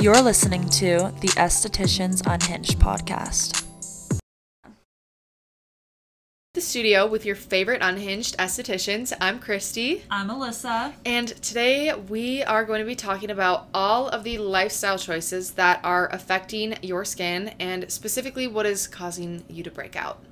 You're listening to the Estheticians Unhinged podcast. The studio with your favorite unhinged estheticians. I'm Christy, I'm Alyssa. and today we are going to be talking about all of the lifestyle choices that are affecting your skin and specifically what is causing you to break out.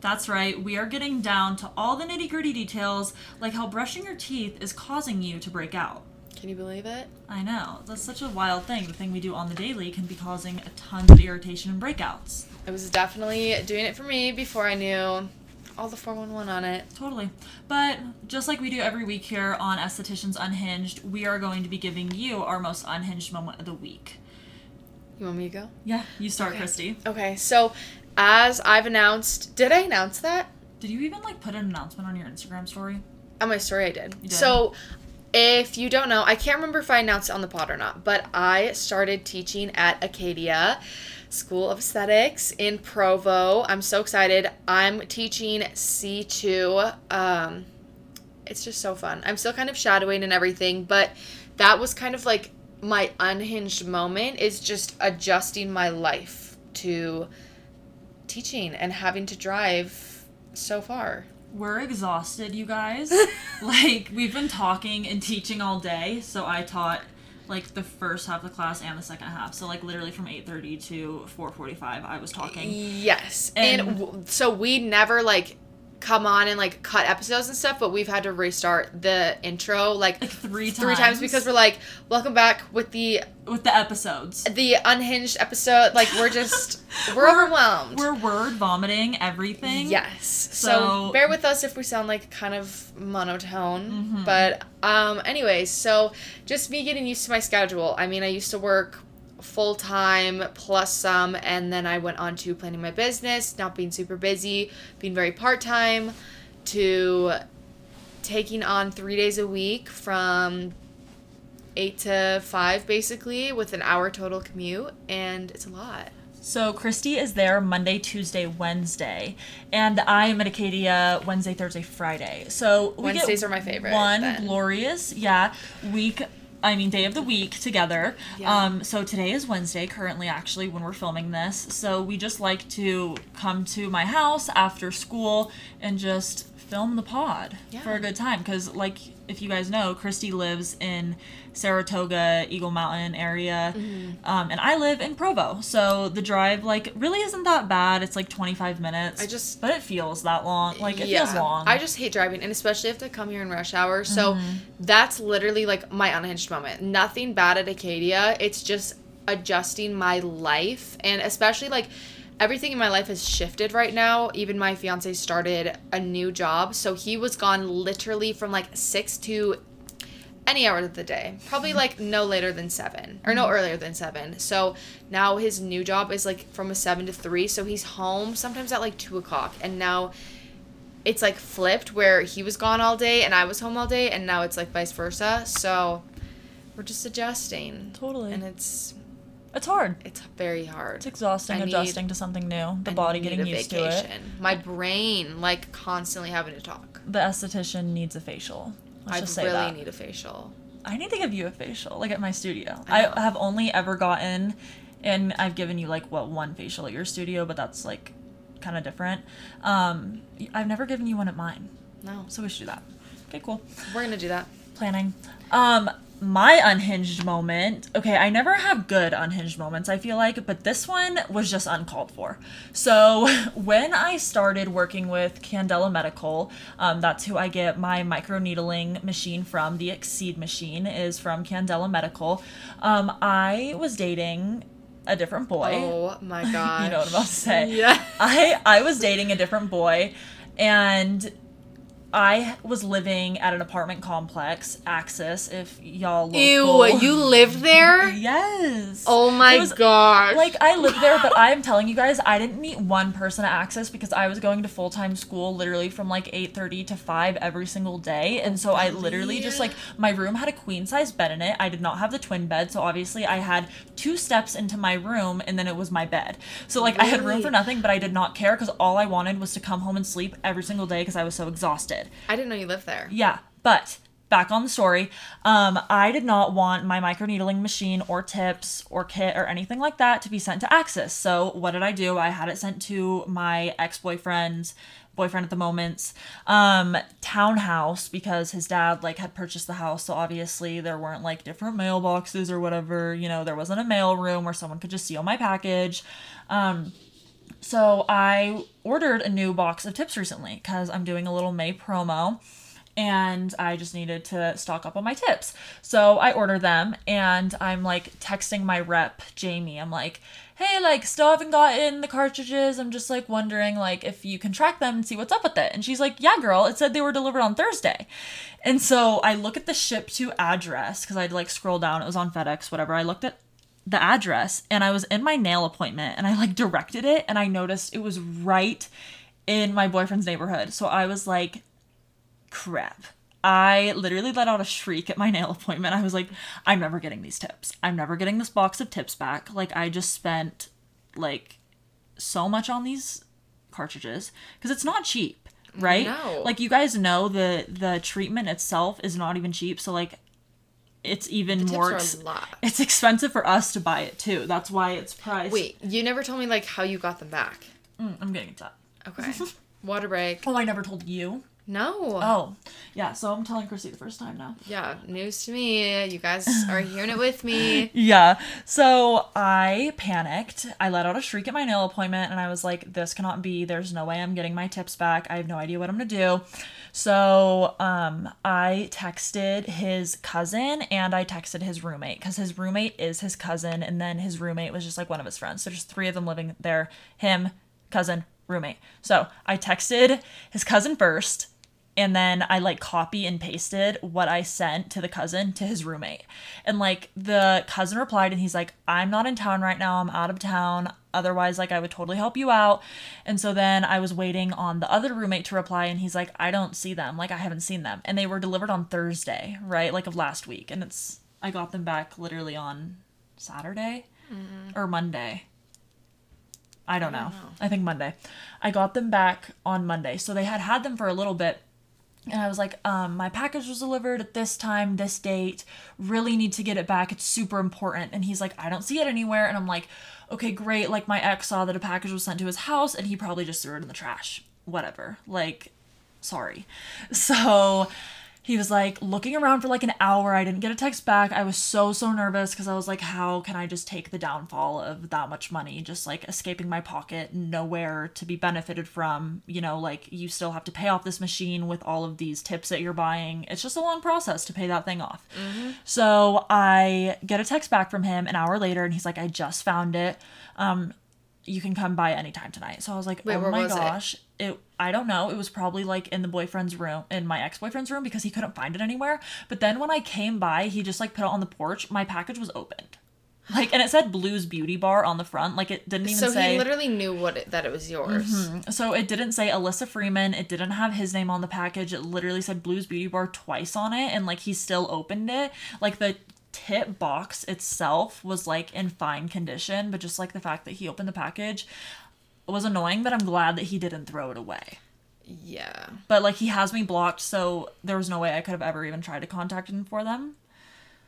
That's right, we are getting down to all the nitty gritty details, like how brushing your teeth is causing you to break out. Can you believe it? I know, that's such a wild thing. The thing we do on the daily can be causing a ton of irritation and breakouts. I was definitely doing it for me before I knew all the 411 on it. Totally. But just like we do every week here on Estheticians Unhinged, we are going to be giving you our most unhinged moment of the week. You want me to go? Yeah, you start, Okay. Christy. Okay, so as I've announced, did I announce that? Did you even like put an announcement on your Instagram story? On my story, I did. You did? So, if you don't know, I can't remember if I announced it on the pod or not, but I started teaching at Acadia School of Aesthetics in Provo. I'm so excited. I'm teaching C2. Um, it's just so fun. I'm still kind of shadowing and everything, but that was kind of like my unhinged moment is just adjusting my life to teaching and having to drive so far. We're exhausted, you guys. like we've been talking and teaching all day, so I taught like the first half of the class and the second half. So like literally from 8:30 to 4:45 I was talking. Yes. And, And- w- so we never like come on and like cut episodes and stuff, but we've had to restart the intro like, Like three three times times. because we're like, welcome back with the with the episodes. the unhinged episode. Like we're just we're, We're- overwhelmed. We're word vomiting everything. Yes. So, So- bear with us if we sound like kind of monotone. Mm-hmm. But um anyways, so just me getting used to my schedule. I mean, I used to work full time plus some and then I went on to planning my business, not being super busy, being very part-time to taking on 3 days a week from 8 to 5 basically with an hour total commute and it's a lot. So Christy is there Monday, Tuesday, Wednesday, and I am at Acadia Wednesday, Thursday, Friday. So we Wednesdays are my favorite, One then. glorious, yeah, week. I mean, day of the week together. Yeah. Um, so today is Wednesday, currently, actually, when we're filming this. So we just like to come to my house after school and just film the pod Yeah. for a good time. Because, like, if you guys know, Christy lives in Saratoga, Eagle Mountain area, Mm-hmm. um, and I live in Provo. So the drive, like, really isn't that bad. It's like 25 minutes. I just- But it feels that long. Like, it feels long. I just hate driving, and especially if they come here in rush hour. So Mm-hmm. that's literally like my unhinged moment. Nothing bad at Acadia. It's just adjusting my life, and especially like everything in my life has shifted right now. Even my fiance started a new job, so he was gone literally from like six to any hour of the day probably like no later than seven or no mm. earlier than seven so now his new job is like from a seven to three so he's home sometimes at like two o'clock and now it's like flipped where he was gone all day and i was home all day and now it's like vice versa so we're just adjusting Totally. and it's it's hard. it's very hard It's exhausting I need- adjusting to something new. The I body need getting used to it. my brain like constantly having to talk The esthetician needs a facial. Let's i just say really that. need a facial I need to give you a facial, like at my studio. I I, have only ever gotten, and I've given you like what one facial at your studio, but that's like kind of different. Um, I've never given you one at mine, no so we should do that. Okay, cool. we're gonna do that Planning. Um, my unhinged moment. Okay, I never have good unhinged moments. I feel like, but this one was just uncalled for. So when I started working with Candela Medical, um, that's who I get my microneedling machine from. The Exceed machine is from Candela Medical. Um, I was dating a different boy. oh my god You know what I'm about to say. yeah I I was dating a different boy and I was living at an apartment complex, Axis, if y'all Ew, you live there? Yes. Oh my was- gosh. Like I lived there, but I'm telling you guys, I didn't meet one person at Axis because I was going to full time school literally from like eight thirty to five every single day, and so I literally just like my room had a queen size bed in it. I did not have the twin bed, so obviously I had two steps into my room, and then it was my bed. So like I had room for nothing, but I did not care because all I wanted was to come home and sleep every single day because I was so exhausted. I didn't know you lived there. Yeah, but back on the story. Um, I did not want my microneedling machine or tips or kit or anything like that to be sent to Axis. So what did I do? I had it sent to my ex-boyfriend's boyfriend at the moment's um townhouse because his dad like had purchased the house so obviously there weren't like different mailboxes or whatever you know there wasn't a mail room where someone could just seal my package um so I ordered a new box of tips recently because I'm doing a little May promo and I just needed to stock up on my tips. So I ordered them and I'm like texting my rep, Jamie. I'm like, hey, like, still haven't gotten the cartridges. I'm just like wondering, like, if you can track them and see what's up with it. And she's like, yeah, girl, it said they were delivered on Thursday. And so I look at the ship to address because I'd like scroll down, it was on FedEx, whatever. I looked at the address and I was in my nail appointment and I like directed it and I noticed it was right in my boyfriend's neighborhood. So I was like, crap. I literally let out a shriek at my nail appointment. I was like, I'm never getting these tips. I'm never getting this box of tips back. Like, I just spent like so much on these cartridges because it's not cheap, right? No. Like, you guys know the the treatment itself is not even cheap. So like, it's even more. ex- it's expensive for us to buy it too. That's why it's priced. Wait, you never told me like how you got them back. Mm, I'm getting to that. Okay. Water break. Oh, I never told you. No. Oh, yeah. So I'm telling Chrissy the first time now. Yeah, news to me. You guys are hearing it with me. Yeah. So I panicked. I let out a shriek at my nail appointment and I was like, this cannot be. There's no way I'm getting my tips back. I have no idea what I'm going to do. So um, I texted his cousin and I texted his roommate because his roommate is his cousin. And then his roommate was just like one of his friends. So just three of them living there him, cousin, roommate. So I texted his cousin first and then I like copy and pasted what I sent to the cousin to his roommate. And like the cousin replied and he's like, I'm not in town right now. I'm out of town. Otherwise, like I would totally help you out. And so then I was waiting on the other roommate to reply and he's like, I don't see them. Like I haven't seen them. And they were delivered on Thursday, right? Like of last week. And it's I got them back literally on Saturday mm-hmm. or Monday. I don't, know. I think Monday. I got them back on Monday. So they had had them for a little bit. And I was like, um, my package was delivered at this time, this date. Really need to get it back. It's super important. And he's like, I don't see it anywhere. And I'm like, okay, great. Like, my ex saw that a package was sent to his house and he probably just threw it in the trash. Whatever. Like, sorry. So he was like looking around for like an hour. I didn't get a text back. I was so, so nervous because I was like, how can I just take the downfall of that much money just like escaping my pocket, nowhere to be benefited from? You know, like you still have to pay off this machine with all of these tips that you're buying. It's just a long process to pay that thing off. So I get a text back from him an hour later and he's like, I just found it. Um, you can come by anytime tonight. So I was like, Wait, oh my was it? gosh. It? I don't know. It was probably like in the boyfriend's room, in my ex-boyfriend's room because he couldn't find it anywhere. But then when I came by, he just like put it on the porch. My package was opened. Like and it said Blues Beauty Bar on the front. Like it didn't even So say he literally knew what it, that it was yours. Mm-hmm. so it didn't say Alyssa Freeman. It didn't have his name on the package. It literally said Blues Beauty Bar twice on it, and like he still opened it. Like the tip box itself was like in fine condition, but just like the fact that he opened the package was annoying. But I'm glad that he didn't throw it away. Yeah. But like he has me blocked, so there was no way I could have ever even tried to contact him for them.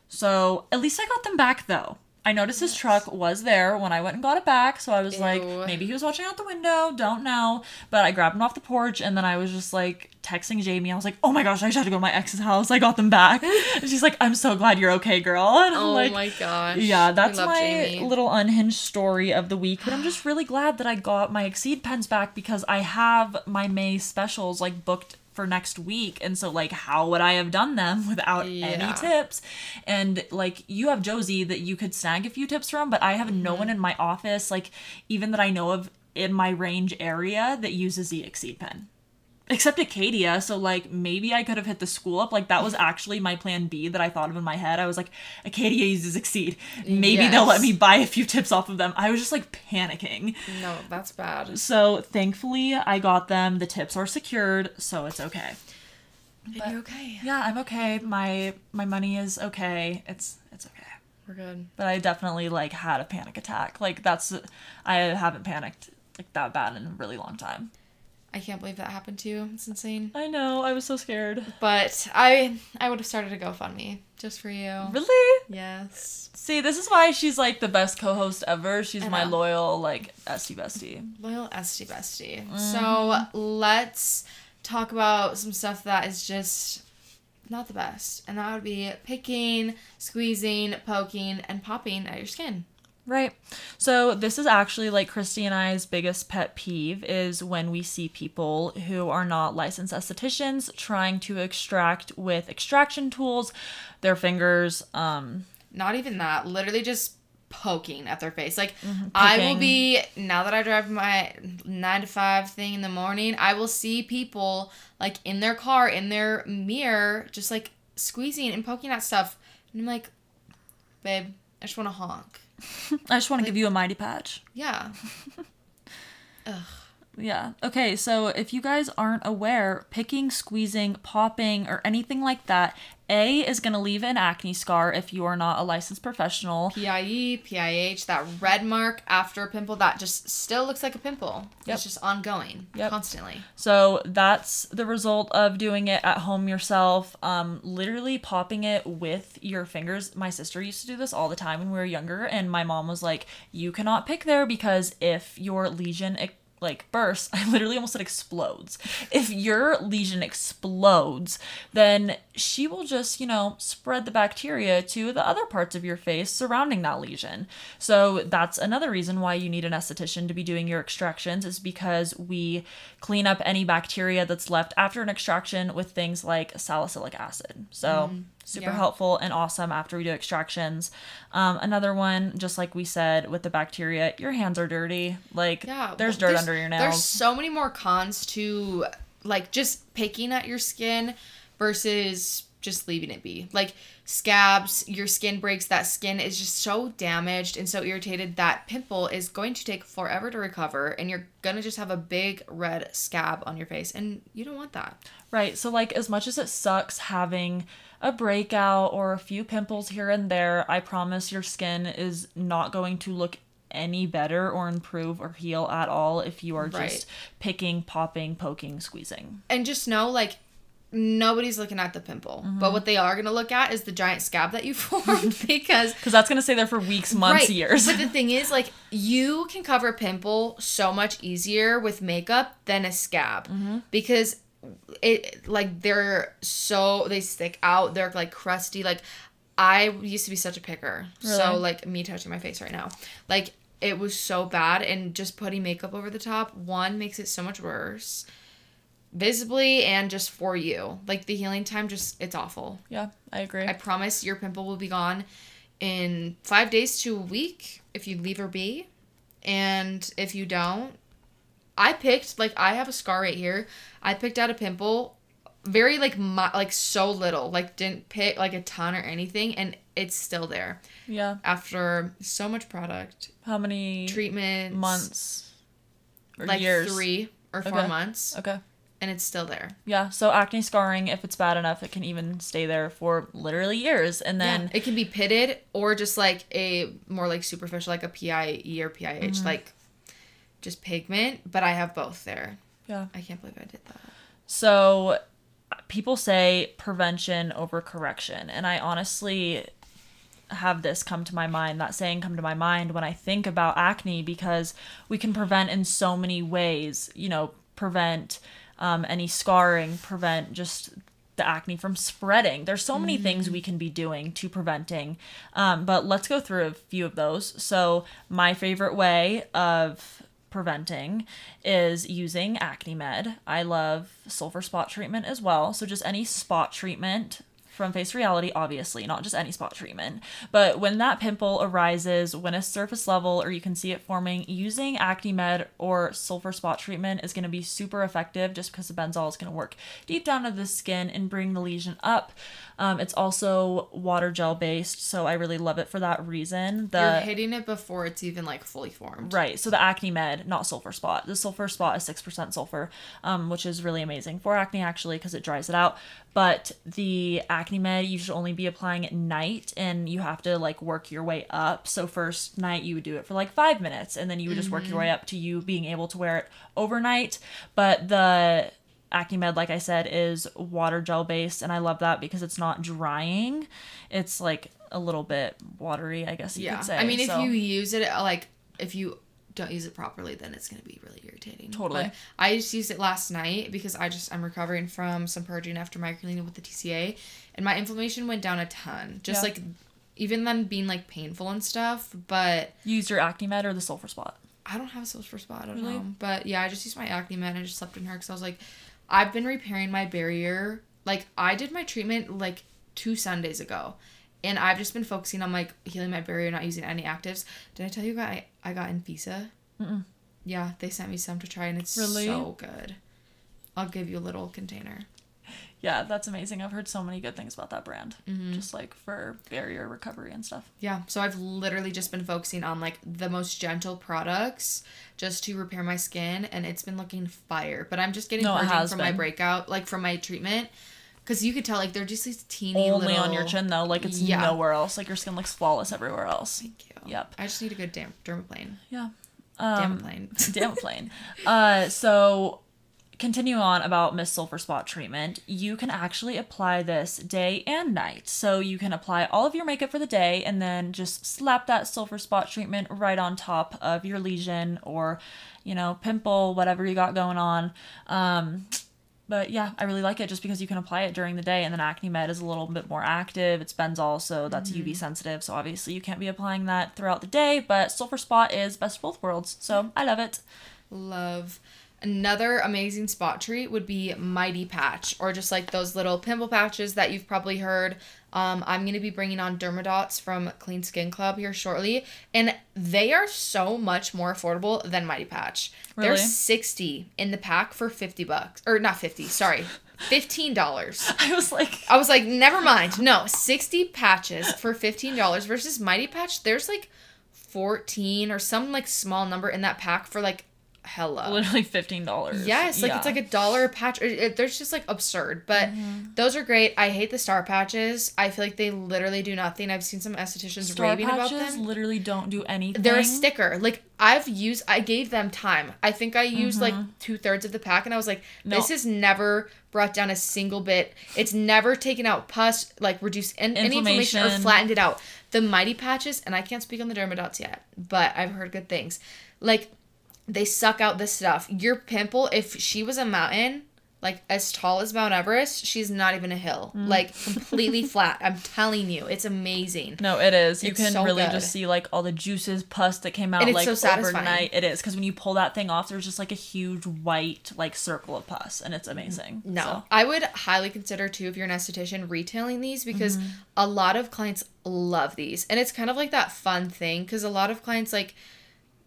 So at least I got them back though. I noticed his truck was there when I went and got it back, so I was like, maybe he was watching out the window, don't know. But I grabbed him off the porch and then I was just like texting Jamie. I was like, oh my gosh, I just had to go to my ex's house. I got them back. and she's like, I'm so glad you're okay, girl. And I'm Oh like, Oh my gosh. yeah, that's my Jamie. little unhinged story of the week. But I'm just really glad that I got my Exceed pens back because I have my May specials like booked for next week. And so, like, how would I have done them without any tips? And like, you have Josie that you could snag a few tips from, but I have no Mm-hmm. one in my office, like, even that I know of in my range area that uses the Exceed pen except Acadia. So like maybe I could have hit the school up. Like that was actually my plan B that I thought of in my head. I was like, Acadia uses Exceed. Maybe they'll let me buy a few tips off of them. I was just like panicking. No, that's bad. So thankfully I got them. The tips are secured, so it's okay. And you're okay. Yeah, I'm okay. My my money is okay. It's it's okay. We're good. But I definitely like had a panic attack. Like that's I haven't panicked like that bad in a really long time. I can't believe that happened to you. It's insane. I know. I was so scared. But I I would have started a GoFundMe just for you. Really? Yes. See, this is why she's like the best co-host ever. She's my loyal like bestie bestie. Loyal Esty Bestie. Mm-hmm. So let's talk about some stuff that is just not the best. And that would be picking, squeezing, poking, and popping at your skin. Right. So this is actually like Christy and I's biggest pet peeve is when we see people who are not licensed estheticians trying to extract with extraction tools their fingers. Um, Not even that. Literally just poking at their face. Like I will be now that I drive my nine to five thing in the morning, I will see people like in their car, in their mirror, just like squeezing and poking at stuff. And I'm like, babe, I just want to honk. I just want to give you a mighty patch. Yeah. Ugh. Yeah. Okay, so if you guys aren't aware, picking, squeezing, popping, or anything like that, A is going to leave an acne scar if you are not a licensed professional. PIE, PIH, that red mark after a pimple that just still looks like a pimple. Yep. It's just ongoing, Yep. constantly. So that's the result of doing it at home yourself. Um, literally popping it with your fingers. My sister used to do this all the time when we were younger, and my mom was like, "You cannot pick there because if your lesion like bursts, I literally almost said explodes. If your lesion explodes, then she will just, you know, spread the bacteria to the other parts of your face surrounding that lesion. So that's another reason why you need an esthetician to be doing your extractions is because we clean up any bacteria that's left after an extraction with things like salicylic acid. So super yeah. helpful and awesome after we do extractions. Um, another one, just like we said with the bacteria, your hands are dirty. Like Yeah. there's well, dirt under your nails. There's so many more cons to like just picking at your skin versus just leaving it be. Like scabs, your skin breaks, that skin is just so damaged and so irritated that pimple is going to take forever to recover and you're gonna just have a big red scab on your face and you don't want that. Right. So, like, as much as it sucks having a breakout or a few pimples here and there, I promise your skin is not going to look any better or improve or heal at all if you are Right. just picking, popping, poking, squeezing. And just know like nobody's looking at the pimple. Mm-hmm. But what they are gonna look at is the giant scab that you formed because Because that's going to stay there for weeks, months, years. But the thing is, like, you can cover a pimple so much easier with makeup than a scab Mm-hmm. because it like they're so they stick out. They're like crusty. Like, I used to be such a picker. So like me touching my face right now, like it was so bad, and just putting makeup over the top one makes it so much worse. Visibly and just for you. Like the healing time just it's awful. yeah, I agree. I promise your pimple will be gone in five days to a week if you leave her be. And if you don't, I picked, like, I have a scar right here. I picked out a pimple, very, like, mi- like so little. Like, didn't pick, like, a ton or anything. And it's still there yeah. after so much product, How many treatments, months or like years? three or four Okay. months. Okay. And it's still there. Yeah. So, acne scarring, if it's bad enough, it can even stay there for literally years. And then, yeah. it can be pitted or just like a more like superficial, like a PIE or PIH, Mm-hmm. like just pigment. But I have both there. yeah. I can't believe I did that. So people say prevention over correction. And I honestly have this come to my mind, that saying come to my mind when I think about acne because we can prevent in so many ways, you know, prevent um, any scarring, prevent just the acne from spreading. There's so many things we can be doing to preventing. Um, but let's go through a few of those. So, my favorite way of preventing is using acne med i love sulfur spot treatment as well so just any spot treatment from face reality obviously not just any spot treatment. But when that pimple arises when a surface level or you can see it forming using acne med or sulfur spot treatment is going to be super effective just because the benzoyl is going to work deep down to the skin and bring the lesion up Um, it's also water gel based, so I really love it for that reason. You're hitting it before it's even like fully formed. Right. So the acne med, not sulfur spot. The sulfur spot is 6% sulfur, um, which is really amazing for acne actually because it dries it out. But the acne med, you should only be applying at night and you have to like work your way up. So first night you would do it for like five minutes and then you would just work your way up to you being able to wear it overnight. But the acne med like i said is water gel based and i love that because it's not drying it's like a little bit watery i guess you Yeah. could say I mean, if So- you use it, uh, like, if you don't use it properly, then it's going to be really irritating. Totally. But I just used it last night because I just, I'm recovering from some purging after microneedling with the TCA. And my inflammation went down a ton. Just Yeah. like, even then being like painful and stuff. But You used your acne med or the sulfur spot I don't have a sulfur spot at Really? home. But yeah, I just used my acne med and I just slept in her because I was like, I've been repairing my barrier. Like I did my treatment like two Sundays ago, and I've just been focusing on like healing my barrier, not using any actives. Did I tell you I I got Infisa? Mm-mm. Yeah, they sent me some to try, and it's Really? so good. I'll give you a little container. Yeah, that's amazing. I've heard so many good things about that brand. Mm-hmm. Just like for barrier recovery and stuff. Yeah, so I've literally just been focusing on like the most gentle products just to repair my skin, and it's been looking fire. But I'm just getting No, purging from my breakout, like from my treatment, because you could tell like they're just these teeny Only little... on your chin though, like it's Yeah. nowhere else. Like your skin looks flawless everywhere else. Thank you. Yep. I just need a good dam- dermaplane. Yeah. Um, Dermaplane. damn. Uh, so continue on about Miss Sulfur Spot treatment. You can actually apply this day and night. So you can apply all of your makeup for the day and then just slap that sulfur spot treatment right on top of your lesion or, you know, pimple, whatever you got going on. Um, but yeah, I really like it just because you can apply it during the day, and then Acne Med is a little bit more active. It's benzoyl, so that's UV sensitive. So obviously you can't be applying that throughout the day. But Sulfur Spot is best of both worlds, so I love it. Love. Another amazing spot treat would be Mighty Patch, or just like those little pimple patches that you've probably heard. Um, I'm gonna be bringing on Dermadots from Clean Skin Club here shortly, and they are so much more affordable than Mighty Patch. They're sixty in the pack for fifty bucks, or not fifty. Sorry, fifteen dollars. I was like, I was like, never mind. No, 60 patches for $15 versus Mighty Patch. There's like 14 or some like small number in that pack for like hella. literally fifteen dollars. Yes, like it's like a dollar a patch. There's just like absurd, but Mm-hmm. those are great. I hate the star patches. I feel like they literally do nothing. I've seen some estheticians Star raving about patches them. literally don't do anything. They're a sticker. Like I've used, I gave them time. I think I used like two thirds of the pack, and I was like, Mm-hmm. No. this has never brought down a single bit. It's never taken out pus, like reduced an- any inflammation or flattened it out. The mighty patches, and I can't speak on the dermadots yet, but I've heard good things. Like they suck out the stuff. Your pimple, if she was a mountain, like as tall as Mount Everest, she's not even a hill. Mm. Like completely flat. I'm telling you, it's amazing. No, it is. You It's can so really good. just see like all the juices, pus that came out And it's like so satisfying. overnight. It is because when you pull that thing off, there's just like a huge white like circle of pus, and it's amazing. No, So, I would highly consider too if you're an esthetician retailing these because Mm-hmm. a lot of clients love these, and it's kind of like that fun thing because a lot of clients like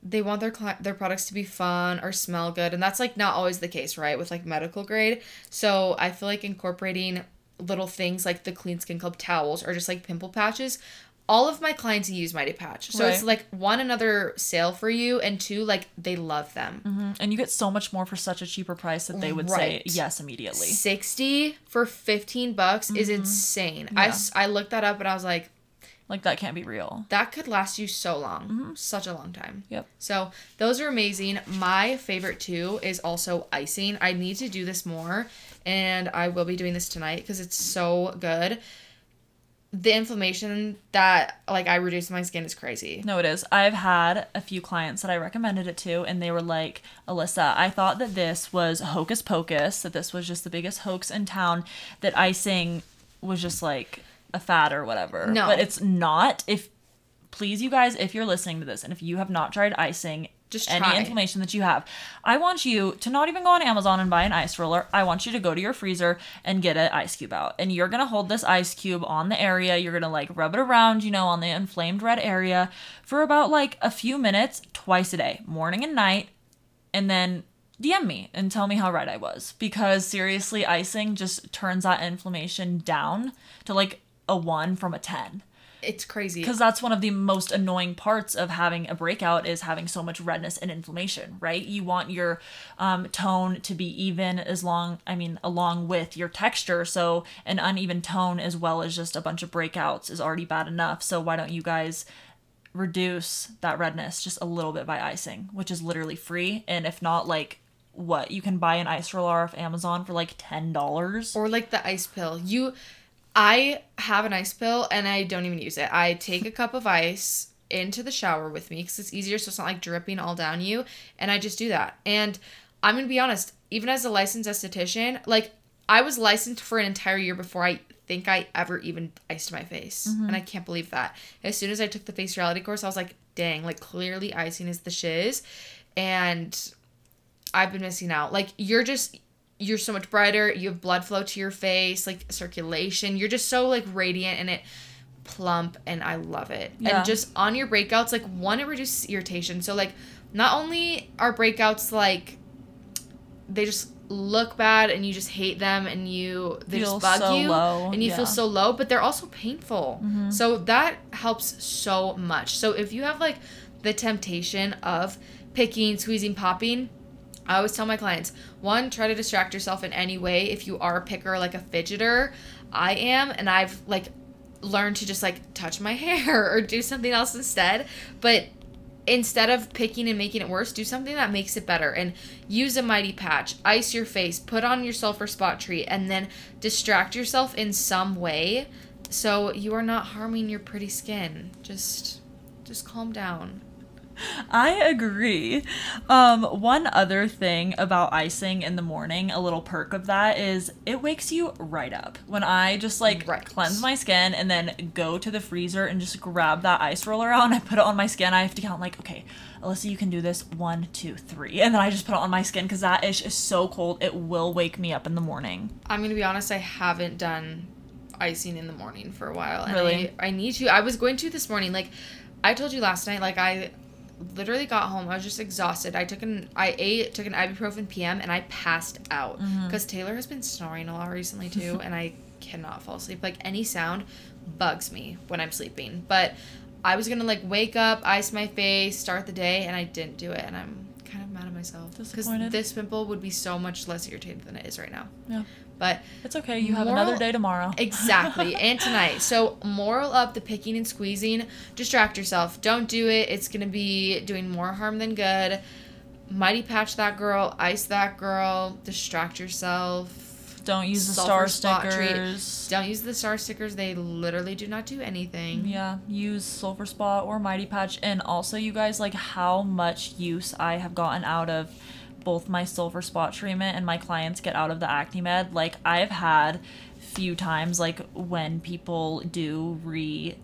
they want their cli- their products to be fun or smell good, and that's like not always the case, right? With like medical grade, so I feel like incorporating little things like the Clean Skin Club towels or just like pimple patches. All of my clients use Mighty Patch, so it's like one another sale for you, and two like they love them. mhm. and you get so much more for such a cheaper price that they would say yes immediately. 60 for 15 bucks is insane. I, I looked that up and I was like, Like that can't be real. that could last you so long. Mm-hmm. Such a long time. Yep. So those are amazing. My favorite too is also icing. I need to do this more and I will be doing this tonight because it's so good. The inflammation that like I reduce my skin is crazy. No, it is. I've had a few clients that I recommended it to, and they were like, Alyssa, I thought that this was hocus pocus, that this was just the biggest hoax in town, that icing was just like a fad or whatever. No. But it's not. If, please, you guys, if you're listening to this, and if you have not tried icing, Just any try. inflammation that you have, I want you to not even go on Amazon and buy an ice roller. I want you to go to your freezer and get an ice cube out. And you're going to hold this ice cube on the area. You're going to like rub it around, you know, on the inflamed red area for about like a few minutes twice a day, morning and night. And then DM me and tell me how right I was because seriously, icing just turns that inflammation down to like a 1 from a 10 It's crazy. because that's one of the most annoying parts of having a breakout is having so much redness and inflammation right? You want your um, tone to be even as long i mean along with your texture. So an uneven tone as well as just a bunch of breakouts is already bad enough. So why don't you guys reduce that redness just a little bit by icing which is literally free. And if not like what? You can buy an ice roller off amazon for like $10 or like the ice pill. You I have an ice pill and I don't even use it. I take a cup of ice into the shower with me because it's easier so it's not like dripping all down you and I just do that. And I'm going to be honest, even as a licensed esthetician, like I was licensed for an entire year before I think I ever even iced my face. And mm-hmm. I can't believe that. As soon as I took the face reality course, I was like, dang, like clearly icing is the shiz. And I've been missing out. Like you're just you're so much brighter. You have blood flow to your face, like circulation. You're just so like radiant and it plump and I love it. Yeah. And just on your breakouts, like one, it reduces irritation. So like not only are breakouts like they just look bad and you just hate them and you they Feel just bug so you low, and you yeah. feel so low, but they're also painful. Mm-hmm. So that helps so much. So if you have like the temptation of picking, squeezing, popping, I always tell my clients, one, try to distract yourself in any way. If you are a picker, like a fidgeter, I am, and I've like learned to just like touch my hair or do something else instead. But instead of picking and making it worse, do something that makes it better and use a mighty patch, ice your face, put on your sulfur spot treat, and then distract yourself in some way so you are not harming your pretty skin. Just just calm down. I agree. Um, one other thing about icing in the morning, a little perk of that is it wakes you right up. When I just like Right. cleanse my skin and then go to the freezer and just grab that ice roller out and I put it on my skin, I have to count like, okay, Alyssa, you can do this one, two, three. And then I just put it on my skin because that ish is so cold, it will wake me up in the morning. I'm gonna be honest, I haven't done icing in the morning for a while. And Really? I, I need to. I was going to this morning. Like I told you last night, like I literally got home. I was just exhausted. I took an I ate took an ibuprofen PM and I passed out Mm-hmm. because Taylor has been snoring a lot recently too, and I cannot fall asleep. Like any sound bugs me when I'm sleeping. But I was gonna like wake up, ice my face, start the day, and I didn't do it, and I'm kind of mad at myself because this pimple would be so much less irritated than it is right now. Yeah. But It's okay, you have another day tomorrow. Exactly. and tonight. So, moral of the picking and squeezing distract yourself. Don't do it. It's going to be doing more harm than good. Mighty patch that girl, ice that girl, distract yourself. Don't use the star stickers. Don't use the star stickers. They literally do not do anything. Yeah, use Sulfur Spot or Mighty Patch. And also, you guys, like how much use I have gotten out of both my Sulfur Spot treatment and my clients get out of the Acne Med. Like, I've had few times, like, when people do re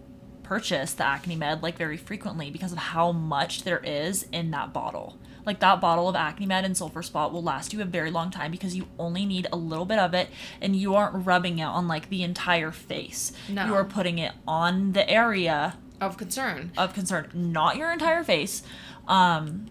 purchase the Acne Med, like, very frequently because of how much there is in that bottle. Like, that bottle of Acne Med and Sulfur Spot will last you a very long time because you only need a little bit of it and you aren't rubbing it on, like, the entire face. No. You are putting it on the area Of concern. of concern, not your entire face. Um,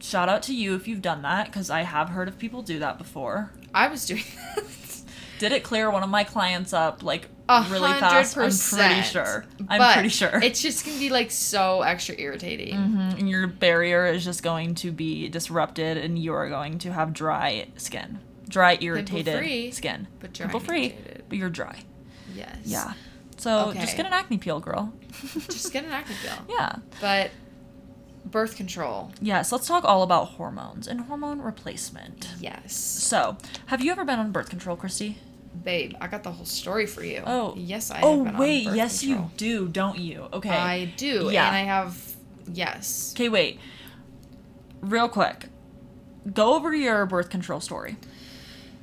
shout out to you if you've done that because I have heard of people do that before. I was doing this. Did it clear one of my clients up like really fast? I'm pretty sure. I'm But pretty sure. It's just going to be like so extra irritating. Mhm, and your barrier is just going to be disrupted, and you are going to have dry skin, dry irritated Pimple-free, skin, but dry pimple free, but you're dry. Yes. Yeah. So Okay. just get an acne peel, girl. Just get an acne peel. yeah. But birth control. Yes. Let's talk all about hormones and hormone replacement. Yes. So, have you ever been on birth control, Christy? Babe, I got the whole story for you. Oh. Yes, I oh have been wait, yes control. you do, don't you? Okay. I do. Yeah. And I have yes. Okay, wait. Real quick. Go over your birth control story.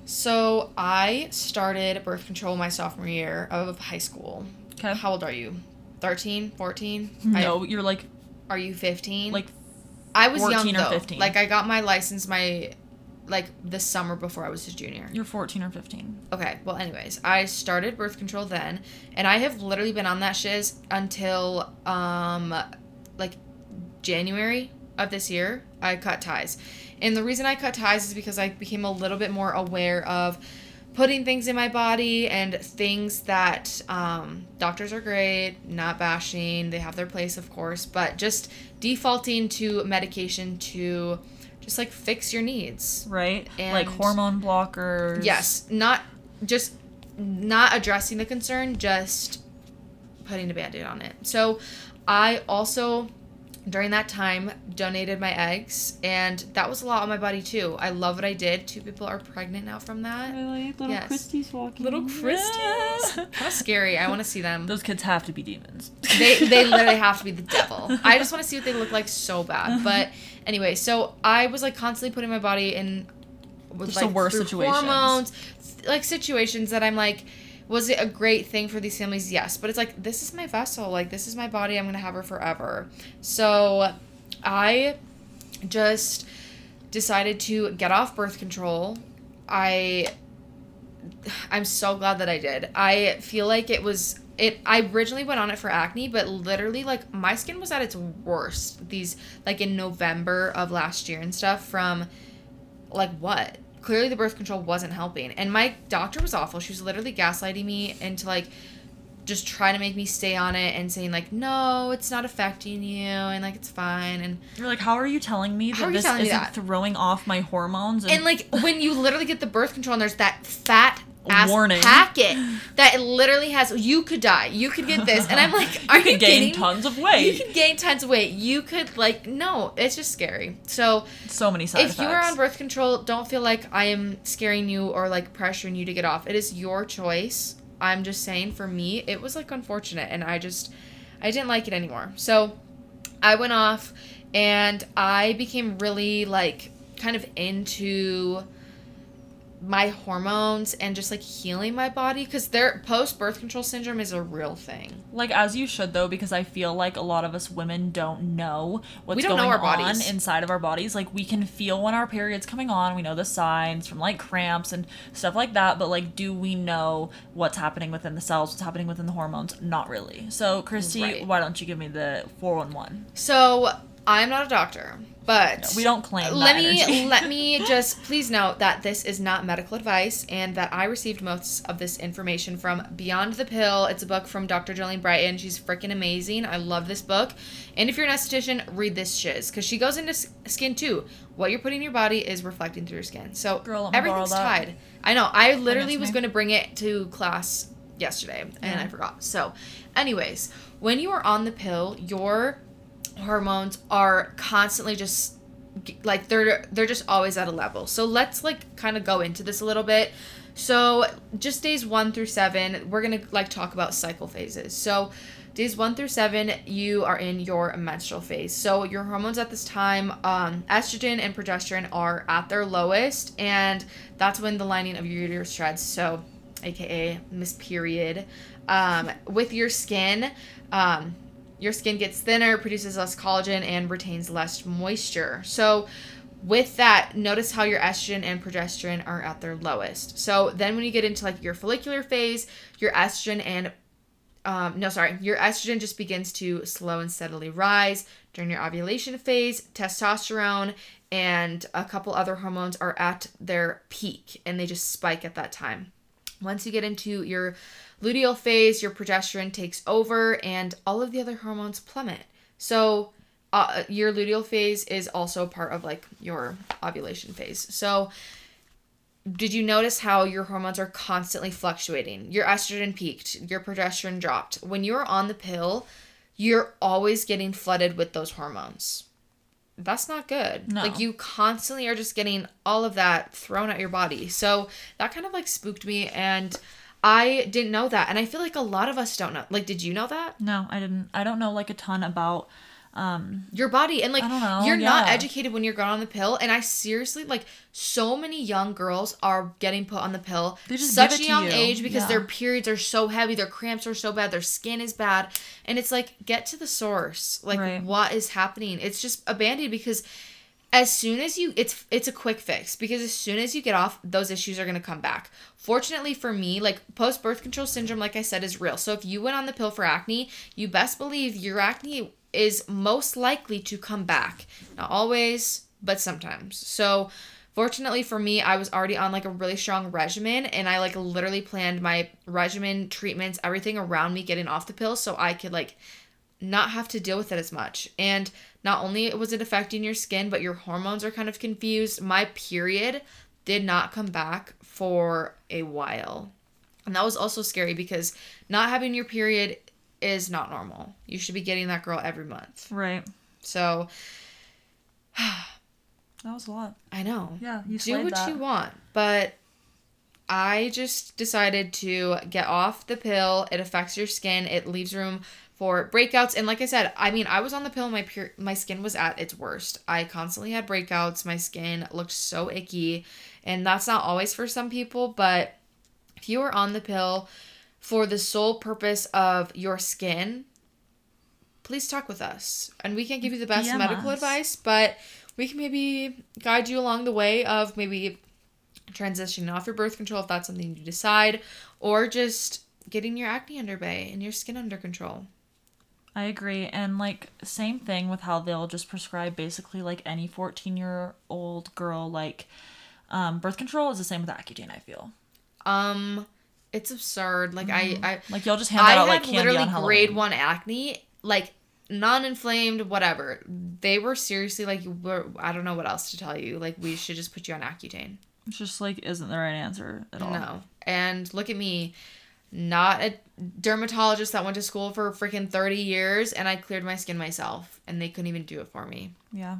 So I started birth control my sophomore year of high school. Okay. How old are you? 13, 14? No, you're like I, are you 15? like I was young 14 or though. 15. Like I got my license my like the summer before I was a junior. you're 14 or 15. Okay, well, anyways, I started birth control then, and I have literally been on that shiz until um, like January of this year, I cut ties. And the reason I cut ties is because I became a little bit more aware of putting things in my body and things that um, doctors are great, not bashing, they have their place, of course, but just defaulting to medication to just like fix your needs. Right? And- like hormone blockers. Yes, not just not addressing the concern, just putting a band-aid on it. So I also during that time donated my eggs and that was a lot on my body too. I love what I did. Two people are pregnant now from that. Really? Little Yes. Christie's walking. Little Christies. Kind of scary. I want to see them. Those kids have to be demons. they they literally have to be the devil. I just want to see what they look like so bad. But anyway, so I was like constantly putting my body in with Just the like worst situations. hormones, like situations that I'm like, was it a great thing for these families? Yes, but it's like this is my vessel. Like this is my body. I'm gonna have her forever. So I just decided to get off birth control. I I'm so glad that I did. I feel like it was it I originally went on it for acne, but literally like my skin was at its worst these like in November of last year and stuff from like what? Clearly the birth control wasn't helping. And my doctor was awful. She was literally gaslighting me into like just trying to make me stay on it and saying like no it's not affecting you and like it's fine and You're like, how are you telling me that this isn't that? throwing off my hormones? and like when you literally get the birth control and there's that fat ass Warning. packet that it literally has you could die. You could get this. And i'm like are you you, gain kidding tons of weight? you could gain tons of weight. You could like no it's just scary. So so many side if effects. you are on birth control don't feel like i am scaring you or like pressuring you to get off. It is your choice. I'm just saying for me it was like unfortunate and i just i didn't like it anymore. So i went off and i became really like kind of into my hormones and just like healing my body because their post birth control syndrome is a real thing Like as you should though, because I feel like a lot of us women don't know what's don't know going our on inside of our bodies. Like we can feel when our period's coming on. We know the signs from like cramps and stuff like that. But like, do we know what's happening within the cells? What's happening within the hormones? Not really. So Christy, Right. why don't you give me the four one one? So I'm not a doctor, but We don't claim let me let me just please note that this is not medical advice and that I received most of this information from Beyond the Pill. It's a book from Dr. Jolene Brighten. She's freaking amazing. I love this book. And if you're an esthetician, read this shiz because she goes into skin too. What you're putting in your body is reflecting through your skin. So Girl, everything's tied. I know. I literally was going to bring it to class yesterday and Yeah. I forgot. So, anyways, when you are on the pill, your hormones are constantly just like they're they're just always at a level. So let's like kind of go into this a little bit. So just days 1 through 7, we're going to like talk about cycle phases. So days 1 through 7, you are in your menstrual phase. So your hormones at this time, um, estrogen and progesterone are at their lowest and that's when the lining of your uterus shreds. So aka Miss Period. Um, with your skin, um, your skin gets thinner, produces less collagen, and retains less moisture. So, with that, notice how your estrogen and progesterone are at their lowest. So, then when you get into like your follicular phase, your estrogen and um, no, sorry, your estrogen just begins to slow and steadily rise during your ovulation phase. Testosterone and a couple other hormones are at their peak and they just spike at that time. Once you get into your luteal phase, your progesterone takes over and all of the other hormones plummet. So, uh, your luteal phase is also part of like your ovulation phase. So, did you notice how your hormones are constantly fluctuating? Your estrogen peaked, your progesterone dropped. When you're on the pill, you're always getting flooded with those hormones. That's not good. No. Like you constantly are just getting all of that thrown at your body. So that kind of like spooked me and I didn't know that. And I feel like a lot of us don't know. Like did you know that? no, I didn't. I don't know like a ton about. Um, your body and like know, you're not educated when you're going on the pill and i seriously like so many young girls are getting put on the pill They just such a young you, age because yeah. their periods are so heavy their cramps are so bad their skin is bad and it's like get to the source like Right. what is happening? It's just a band-aid because as soon as you it's it's a quick fix because as soon as you get off those issues are going to come back. Fortunately for me like post birth control syndrome like i said is real. So if you went on the pill for acne you best believe your acne is most likely to come back. Not always, but sometimes. So, fortunately for me, I was already on like a really strong regimen and I like literally planned my regimen, treatments, everything around me getting off the pill so I could like not have to deal with it as much. And not only was it affecting your skin, but your hormones are kind of confused. My period did not come back for a while. And that was also scary because not having your period is not normal. You should be getting that girl every month. Right. So That was a lot. I know. Yeah, you do what that. you want, but I just decided to get off the pill. It affects your skin. It leaves room for breakouts. And like I said, I mean, I was on the pill. My pure, my skin was at its worst. I constantly had breakouts. My skin looked so icky, and that's not always for some people. But if you are on the pill for the sole purpose of your skin, please talk with us, and we can't give you the best DM medical us. advice. But we can maybe guide you along the way of maybe transitioning off your birth control if that's something you decide, or just getting your acne under bay and your skin under control. I agree. And like same thing with how they'll just prescribe basically like any 14 year old girl like um, birth control is the same with Accutane, I feel. Um, it's absurd. Like I, mm-hmm. I, Like y'all just hand I out like candy literally on Halloween. grade one acne, like non-inflamed, whatever. They were seriously like, we're, I don't know what else to tell you. Like we should just put you on Accutane. It's just like isn't the right answer at all. No. And look at me, not a dermatologist that went to school for freaking 30 years and I cleared my skin myself and they couldn't even do it for me. Yeah.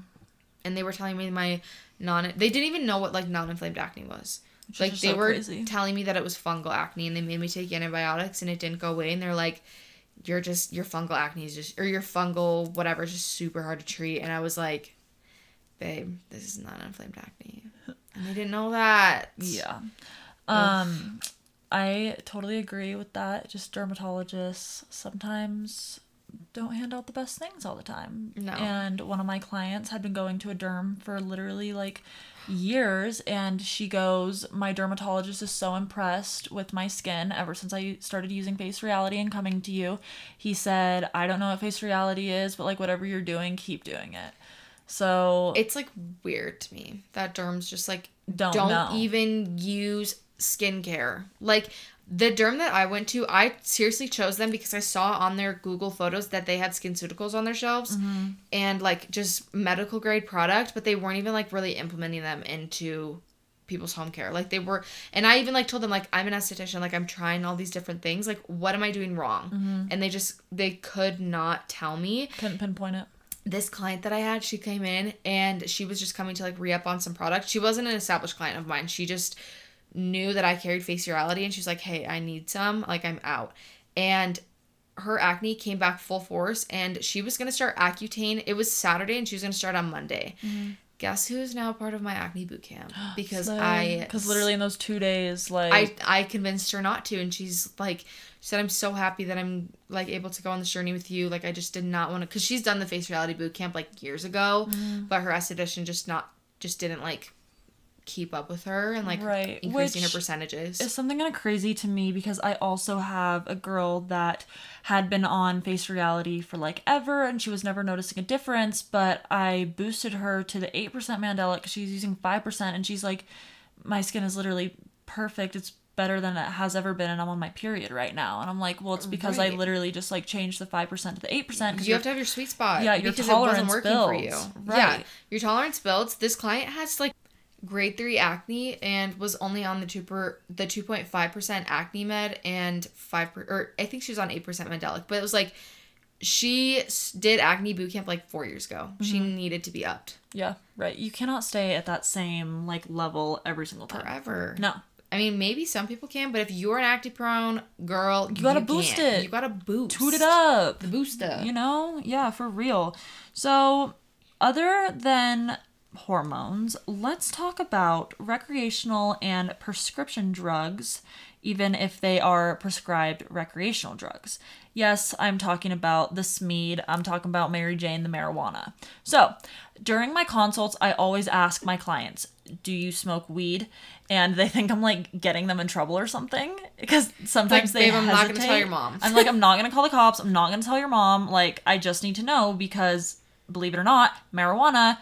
And they were telling me my non they didn't even know what like non-inflamed acne was. Which like they so were crazy. telling me that it was fungal acne and they made me take antibiotics and it didn't go away and they're like you're just your fungal acne is just or your fungal whatever is just super hard to treat and I was like babe this is not inflamed acne and they didn't know that Yeah. Um I totally agree with that. Just dermatologists sometimes don't hand out the best things all the time. No. And one of my clients had been going to a derm for literally like years and she goes, My dermatologist is so impressed with my skin ever since I started using Face Reality and coming to you. He said, I don't know what Face Reality is, but like whatever you're doing, keep doing it. So it's like weird to me that derms just like Don't don't, even use skincare. Like the derm that I went to, I seriously chose them because I saw on their Google photos that they had SkinCeuticals on their shelves Mm-hmm. and like just medical grade product, but they weren't even like really implementing them into people's home care. Like they were and I even like told them like I'm an esthetician, like I'm trying all these different things. Like what am I doing wrong? Mm-hmm. And they just they could not tell me couldn't pinpoint it. this client that I had, she came in and she was just coming to like re up on some product. She wasn't an established client of mine. She just knew that I carried Face Reality and she's like, hey, I need some. Like, I'm out. And her acne came back full force and she was going to start Accutane. It was Saturday and she was going to start on Monday. Guess who is now part of my acne boot camp? Because I. because literally in those two days, like I I convinced her not to, and she's like, she said, "I'm so happy that I'm like able to go on this journey with you. Like, I just did not want to, because she's done the face reality boot camp like years ago, Mm. but her esthetician just not just didn't like keep up with her and like Right, increasing which her percentages. is something kind of crazy to me because I also have a girl that had been on Face Reality for like ever and she was never noticing a difference, but I boosted her to the 8% Mandelic because she's using 5% and she's like, my skin is literally perfect. It's better than it has ever been and I'm on my period right now. And I'm like, well, it's because I literally just like changed the 5% to the 8% because you have to have your sweet spot. Yeah, your because tolerance it wasn't working for you. builds. Yeah, Right. your tolerance builds. This client has like grade three acne and was only on the two per the two point five percent acne med and five per, or I think she was on eight percent Mandelic, but it was like she did acne boot camp like four years ago. She Mm-hmm. needed to be upped yeah, right. You cannot stay at that same like level every single time. forever. No. I mean maybe some people can, but if you're an acne prone girl, you gotta boost can't. it. You gotta boost. Toot it up. The booster. You know? Yeah, for real. So, other than hormones, let's talk about recreational and prescription drugs, even if they are prescribed recreational drugs. Yes, I'm talking about the Smeed, I'm talking about Mary Jane, the marijuana. So, during my consults, I always ask my clients, do you smoke weed? And they think I'm like getting them in trouble or something because sometimes Like, they babe, I'm not gonna tell your mom. I'm like, I'm not gonna call the cops. I'm not gonna tell your mom. Like, I just need to know because, believe it or not, marijuana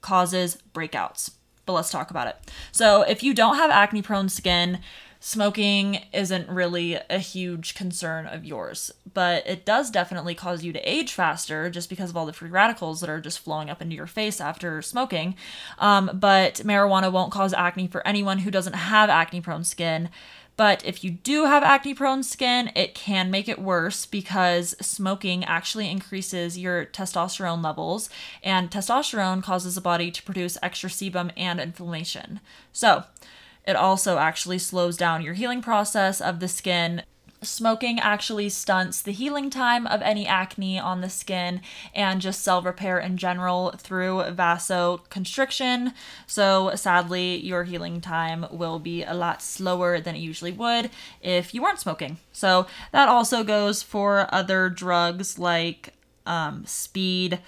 causes breakouts. But let's talk about it. So, if you don't have acne prone skin, smoking isn't really a huge concern of yours, but it does definitely cause you to age faster just because of all the free radicals that are just flowing up into your face after smoking. Um, but marijuana won't cause acne for anyone who doesn't have acne prone skin. But if you do have acne prone skin, it can make it worse because smoking actually increases your testosterone levels, and testosterone causes the body to produce extra sebum and inflammation. So, it also actually slows down your healing process of the skin. Smoking actually stunts the healing time of any acne on the skin and just cell repair in general through vasoconstriction. So, sadly, your healing time will be a lot slower than it usually would if you weren't smoking. So, that also goes for other drugs like um, speed.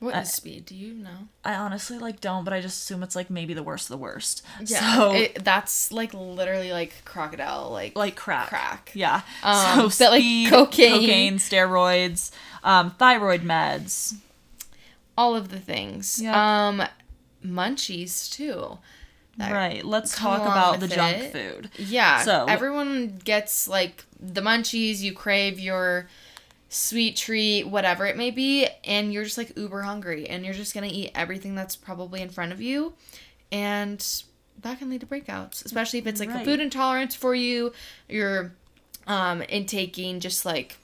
What is speed? Do you know? I honestly like don't, but I just assume it's like maybe the worst of the worst. Yeah, So, it, that's like literally like crocodile, like like crack. crack. Yeah. Um, so but, like, speed, cocaine. cocaine, steroids, um, thyroid meds. all of the things. Yep. Um, munchies too. Right. Let's talk about the with junk food. Yeah. So- everyone gets like the munchies. You crave your sweet treat, whatever it may be, and you're just like uber hungry, and you're just gonna eat everything that's probably in front of you, and that can lead to breakouts, especially if it's like a food intolerance for you. You're um, intaking just like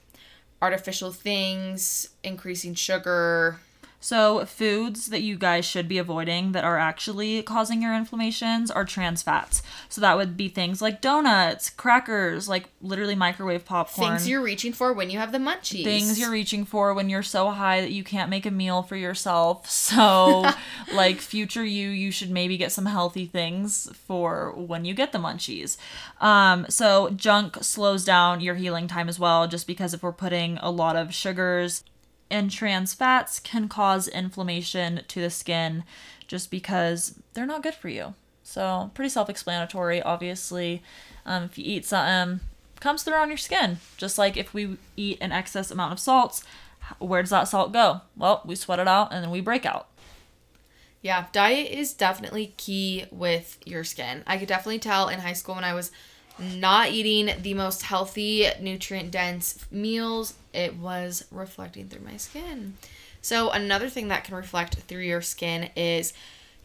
artificial things, increasing sugar. So, foods that you guys should be avoiding that are actually causing your inflammations are trans fats. So, that would be things like donuts, crackers, like literally microwave popcorn. Things you're reaching for when you have the munchies. things you're reaching for when you're so high that you can't make a meal for yourself. So, like future you, you should maybe get some healthy things for when you get the munchies. Um, so junk slows down your healing time as well, just because if we're putting a lot of sugars and trans fats can cause inflammation to the skin, just because they're not good for you. So pretty self-explanatory, obviously. Um, if you eat something, comes through on your skin. Just like if we eat an excess amount of salts, where does that salt go? Well, we sweat it out and then we break out. Yeah, diet is definitely key with your skin. I could definitely tell in high school when I was not eating the most healthy, nutrient dense meals, it was reflecting through my skin. So, another thing that can reflect through your skin is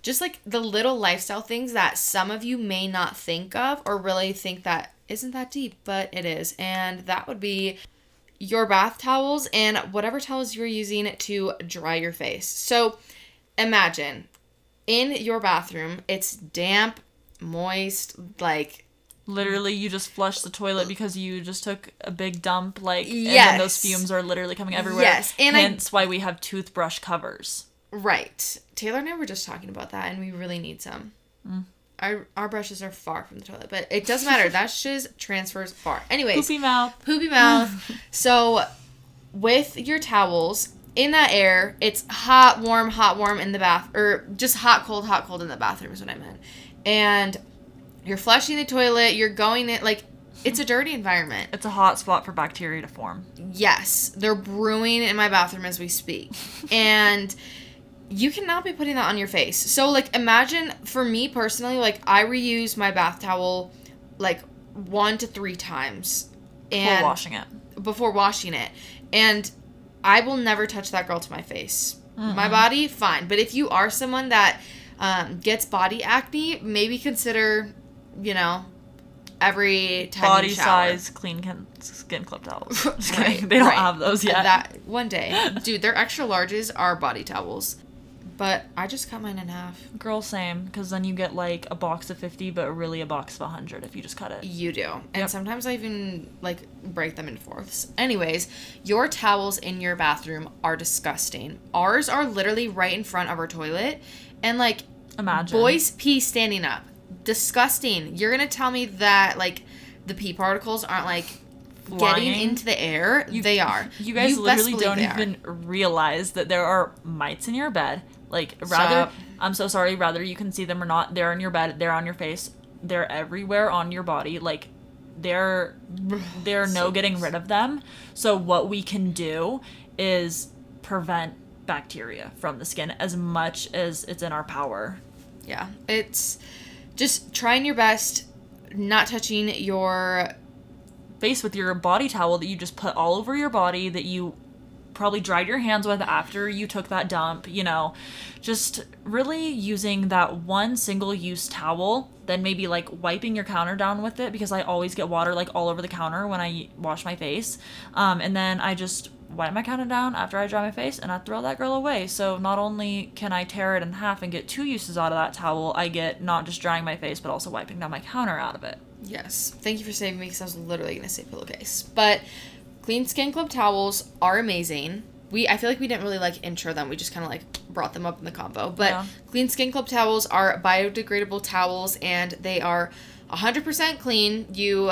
just like the little lifestyle things that some of you may not think of or really think that isn't that deep, but it is. And that would be your bath towels and whatever towels you're using to dry your face. So, imagine in your bathroom, it's damp, moist, like Literally, you just flush the toilet because you just took a big dump, like, and then Yes. those fumes are literally coming everywhere. Yes, and I- hence why we have toothbrush covers. right. Taylor and I were just talking about that, and we really need some. Mm. Our our brushes are far from the toilet, but it doesn't matter. that just transfers far. Anyways, Poopy mouth. poopy mouth. so, with your towels in that air, it's hot, warm, hot, warm in the bath, or just hot, cold, hot, cold in the bathroom is what I meant. And you're flushing the toilet. You're going in like it's a dirty environment. It's a hot spot for bacteria to form. Yes, they're brewing in my bathroom as we speak, and you cannot be putting that on your face. So, like, imagine for me personally, like, I reuse my bath towel like one to three times, Before and washing it. before washing it. And I will never touch that girl to my face. My body, fine. But if you are someone that um, gets body acne, maybe consider, you know, every time Body size, clean can- skin clip towels. Right. They don't right. have those yet. That one day, dude, their extra larges are body towels, but I just cut mine in half. Girl, same. Because then you get like a box of 50, but really a box of 100 if you just cut it. You do. And Yep. sometimes I even like break them in fourths. Anyways, your towels in your bathroom are disgusting. Ours are literally right in front of our toilet. And like Imagine. boys pee standing up. Disgusting. You're gonna tell me that like the pee particles aren't like getting Flying. into the air? You- they are. You guys best literally don't are. even realize that there are mites in your bed, Like rather Stop. I'm so sorry, rather you can see them or not, they're in your bed, they're on your face, they're everywhere on your body. Like they're there are no So getting rid of them. So what we can do is prevent bacteria from the skin as much as it's in our power. Yeah, it's just trying your best, not touching your. Face with your body towel that you just put all over your body that you probably dried your hands with after you took that dump, you know, just really using that one single use towel, then maybe like wiping your counter down with it because I always get water like all over the counter when I wash my face. Um, and then I just wipe my counter down after I dry my face and I throw that girl away. So not only can I tear it in half and get two uses out of that towel, I get not just drying my face but also wiping down my counter out of it. Yes, thank you for saving me because I was literally gonna say pillowcase. But Clean Skin Club towels are amazing. We I feel like we didn't really like intro them. We just kind of like brought them up in the combo. But Yeah. Clean Skin Club towels are biodegradable towels and they are 100% clean. You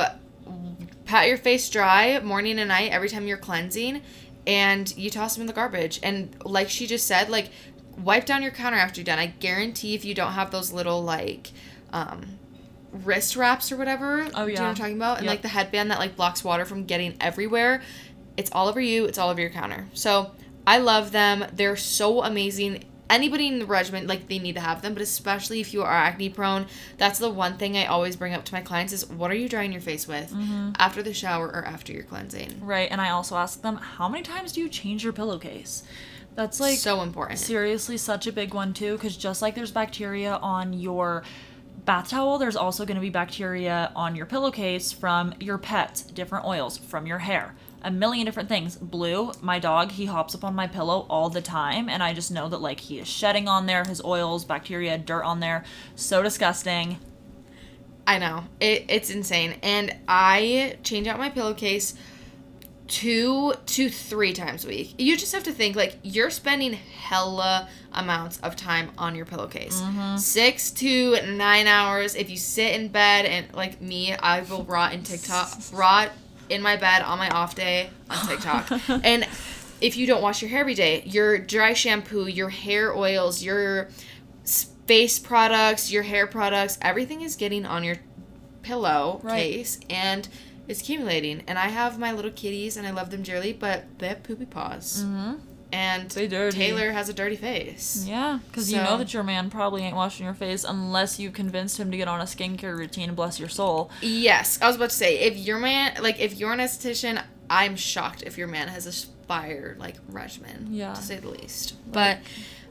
pat your face dry morning and night every time you're cleansing and you toss them in the garbage. And like she just said, like wipe down your counter after you're done. I guarantee if you don't have those little like um wrist wraps or whatever. Oh, Do you know what. I'm talking about? And Yep. like the headband that like blocks water from getting everywhere. It's all over you, it's all over your counter. So I love them. They're so amazing. Anybody in the regimen, like they need to have them, but especially if you are acne prone, that's the one thing I always bring up to my clients is what are you drying your face with Mm-hmm. after the shower or after your cleansing? Right, and I also ask them, how many times do you change your pillowcase? That's like so important. seriously such a big one too, because just like there's bacteria on your bath towel, there's also going to be bacteria on your pillowcase from your pets, different oils, from your hair. A million different things. Blue, my dog, he hops up on my pillow all the time, and I just know that like he is shedding on there, his oils, bacteria, dirt on there. So disgusting. I know. It, it's insane. And I change out my pillowcase two to three times a week. You just have to think like you're spending hella amounts of time on your pillowcase. Mm-hmm. Six to nine hours. If you sit in bed and like me, I will rot in TikTok, rot in my bed on my off day on TikTok. and if you don't wash your hair every day, your dry shampoo, your hair oils, your face products, your hair products, everything is getting on your pillow Right. case and it's accumulating. And I have my little kitties and I love them dearly, but they have poopy paws. Mm-hmm. And. Taylor has a dirty face. Yeah, because you know that your man probably ain't washing your face unless you convinced him to get on a skincare routine. Bless your soul. Yes, I was about to say if your man, like if you're an esthetician, I'm shocked if your man has a fire like regimen. Yeah. to say the least. But,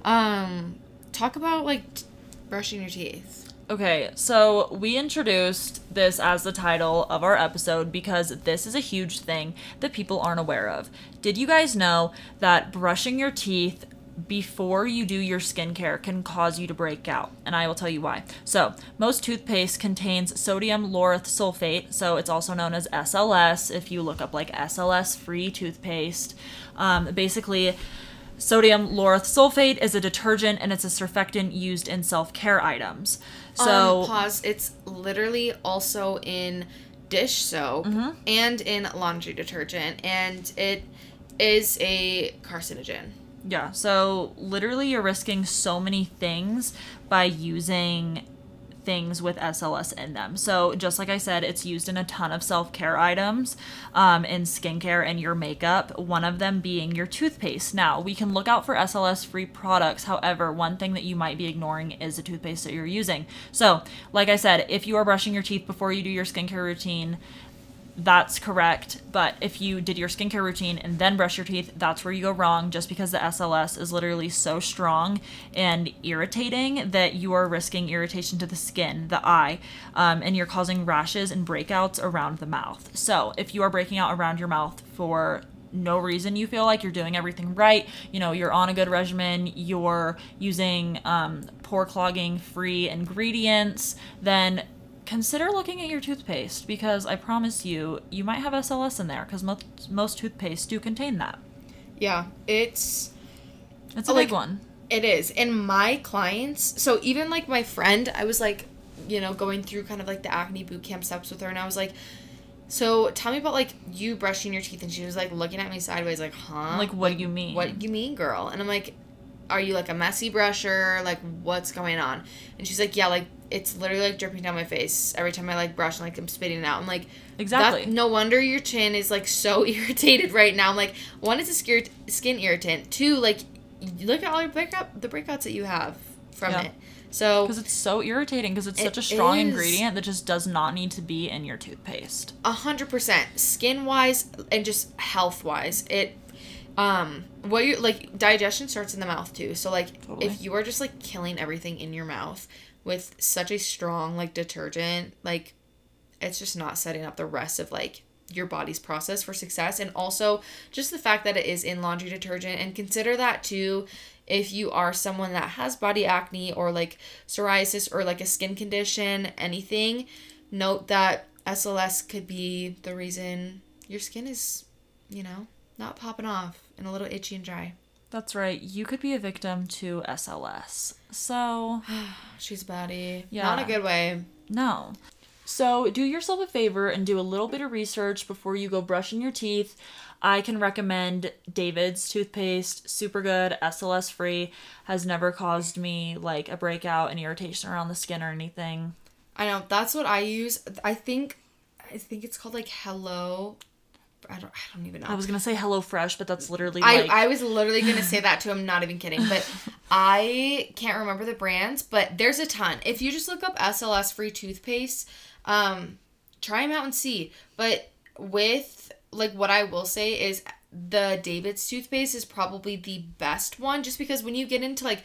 um, talk about like t- brushing your teeth. Okay, so we introduced this as the title of our episode because this is a huge thing that people aren't aware of. Did you guys know that brushing your teeth before you do your skincare can cause you to break out? And I will tell you why. So, most toothpaste contains sodium lauryl sulfate, so it's also known as SLS if you look up like SLS free toothpaste. Um, basically, Sodium lauryl sulfate is a detergent and it's a surfactant used in self care items. So, um, pause. It's literally also in dish soap Mm-hmm. and in laundry detergent, and it is a carcinogen. yeah, so literally you're risking so many things by using things with SLS in them. So, just like I said, it's used in a ton of self care items, um, in skincare and your makeup, one of them being your toothpaste. Now, we can look out for SLS free products. However, one thing that you might be ignoring is the toothpaste that you're using. So, like I said, if you are brushing your teeth before you do your skincare routine, that's correct. But if you did your skincare routine and then brush your teeth, that's where you go wrong just because the SLS is literally so strong and irritating that you are risking irritation to the skin, the eye, um, and you're causing rashes and breakouts around the mouth. So if you are breaking out around your mouth for no reason you feel like you're doing everything right, you know, you're on a good regimen, you're using um, pore clogging free ingredients, then consider looking at your toothpaste because I promise you, you might have SLS in there because most most toothpaste do contain that. Yeah, it's It's a Oh, big one. It is. And my clients, so even like my friend, I was like, you know, going through kind of like the acne boot camp steps with her, and I was like, so tell me about like you brushing your teeth, and she was like looking at me sideways, like, huh? Like, what do you mean? What you mean, girl? And I'm like, are you like a messy brusher? Like, what's going on? And she's like, yeah, like it's literally like dripping down my face every time I like brush and like I'm spitting it out. I'm like, Exactly. That, no wonder your chin is like so irritated right now. I'm like, one, it's a skin skin irritant. Two, like, look at all your breakout the breakouts that you have from Yeah. it. So Because it's so irritating because it's It such a strong is. ingredient that just does not need to be in your toothpaste. a hundred percent skin wise and just health wise it um what you like digestion starts in the mouth too. So like Totally. if you are just like killing everything in your mouth with such a strong like detergent like it's just not setting up the rest of like your body's process for success. And also just the fact that it is in laundry detergent and consider that too if you are someone that has body acne or like psoriasis or like a skin condition anything note that SLS could be the reason your skin is you know not popping off and a little itchy and dry That's right. You could be a victim to SLS. So, she's baddie Yeah. not a good way no. So, do yourself a favor and do a little bit of research before you go brushing your teeth. I can recommend David's toothpaste, super good, SLS free, has never caused me like a breakout, and irritation around the skin or anything. I know that's what I use I think I think it's called like hello I don't I don't even know I was gonna say Hello Fresh, but that's literally I, like I was literally gonna say that too. I'm not even kidding, but I can't remember the brands, but there's a ton. If you just look up SLS free toothpaste, um, try them out and see. But with like what I will say is the David's toothpaste is probably the best one, just because when you get into like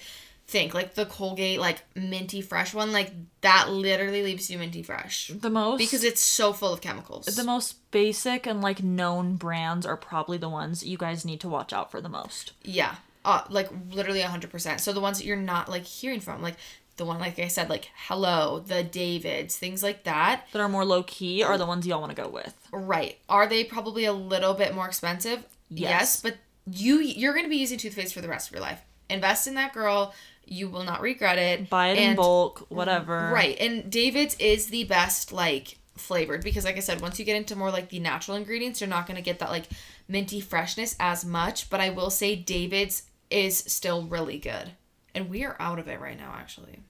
think like the Colgate like minty fresh one, like that literally leaves you minty fresh the most because it's so full of chemicals. the most basic and like known brands are probably the ones you guys need to watch out for the most. Yeah. Uh, like literally 100%. So the ones that you're not like hearing from, like the one, like I said, like Hello, the Davids, things like that. That are more low key are the ones y'all want to go with. Right. Are they probably a little bit more expensive? Yes. but you you're going to be using toothpaste for the rest of your life. Invest in that girl. You will not regret it. Buy it in bulk, whatever. Right. And David's is the best like flavored because like I said, once you get into more like the natural ingredients, you're not going to get that like minty freshness as much, but I will say David's is still really good. And we are out of it right now actually.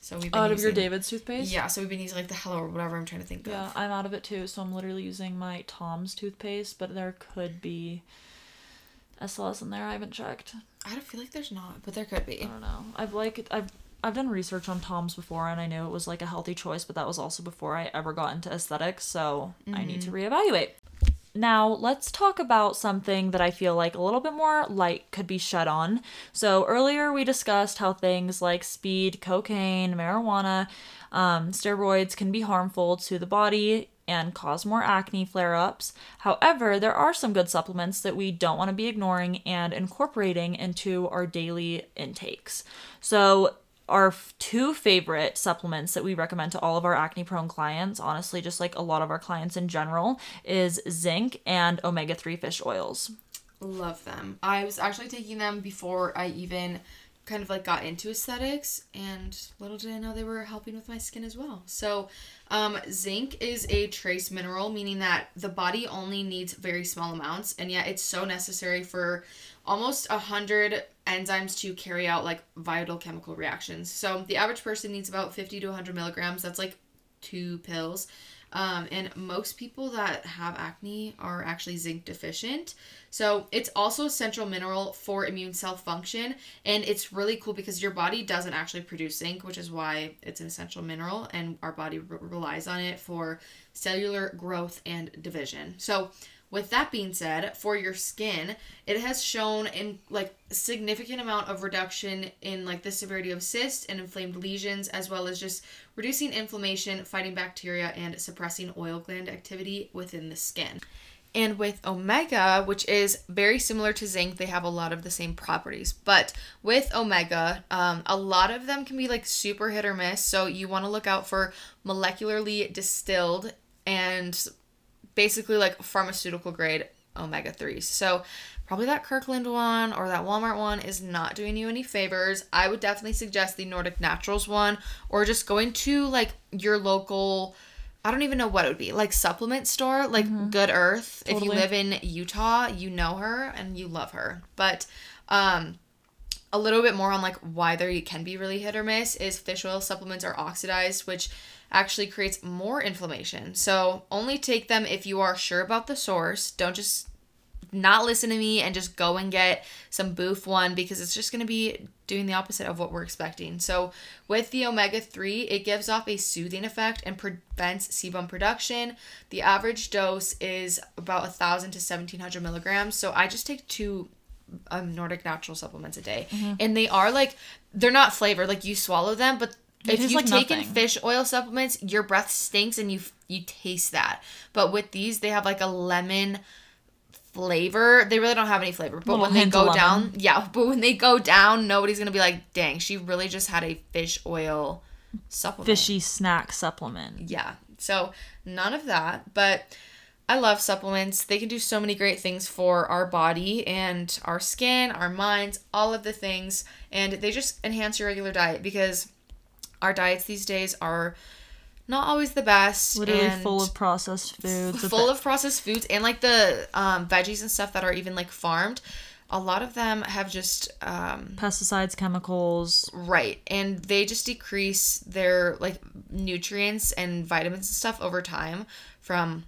So we've been Out of your using- David's toothpaste? Yeah, so we've been using like the Hello or whatever I'm trying to think Yeah, of. I'm out of it too, so I'm literally using my Tom's toothpaste, but there could be SLS in there. I haven't checked. I don't feel like there's not, but there could be. I don't know. I've like I've I've done research on Tom's before and I knew it was like a healthy choice, but that was also before I ever got into aesthetics, so I need to reevaluate. Now, let's talk about something that I feel like a little bit more light could be shed on. So, earlier we discussed how things like speed, cocaine, marijuana, um, steroids can be harmful to the body and cause more acne flare ups. However, there are some good supplements that we don't want to be ignoring and incorporating into our daily intakes. So, our two favorite supplements that we recommend to all of our acne prone clients, honestly, just like a lot of our clients in general, is zinc and omega 3 fish oils. Love them. I was actually taking them before I even kind of like got into aesthetics and little did I know they were helping with my skin as well. So, um, zinc is a trace mineral, meaning that the body only needs very small amounts, and yet it's so necessary for almost a hundred enzymes to carry out like vital chemical reactions. So the average person needs about 50 to 100 milligrams. That's like two pills. Um, and most people that have acne are actually zinc deficient. So it's also a central mineral for immune cell function. And it's really cool because your body doesn't actually produce zinc, which is why it's an essential mineral. And our body re- relies on it for cellular growth and division. So with that being said, for your skin, it has shown in like significant amount of reduction in like the severity of cysts and inflamed lesions, as well as just reducing inflammation, fighting bacteria, and suppressing oil gland activity within the skin. And with omega, which is very similar to zinc, they have a lot of the same properties. But with omega, um, a lot of them can be like super hit or miss. So you want to look out for molecularly distilled and basically like pharmaceutical grade omega 3s. So probably that Kirkland one or that Walmart one is not doing you any favors. I would definitely suggest the Nordic Naturals one or just going to like your local I don't even know what it would be. Like supplement store, like Good Earth. If you live in Utah, you know her and you love her. But um a little bit more on like why they can be really hit or miss is fish oil supplements are oxidized, which actually creates more inflammation. So only take them if you are sure about the source. Don't just not listen to me and just go and get some boof one because it's just going to be doing the opposite of what we're expecting. So, with the omega 3, it gives off a soothing effect and prevents sebum production. The average dose is about 1,000 to 1,700 milligrams. So, I just take two um, Nordic natural supplements a day. Mm-hmm. And they are like, they're not flavored, like you swallow them, but if you've like taken nothing. fish oil supplements, your breath stinks and you you taste that. But with these, they have like a lemon flavor. They really don't have any flavor, but Little when they go down, yeah, but when they go down, nobody's gonna be like, "Dang, she really just had a fish oil supplement." Fishy snack supplement. Yeah. So none of that, but I love supplements. They can do so many great things for our body and our skin, our minds, all of the things, and they just enhance your regular diet because our diets these days are not always the best. Literally and full of processed foods. full of processed foods and like the um, veggies and stuff that are even like farmed. A lot of them have just um, pesticides, chemicals. Right. And they just decrease their like nutrients and vitamins and stuff over time from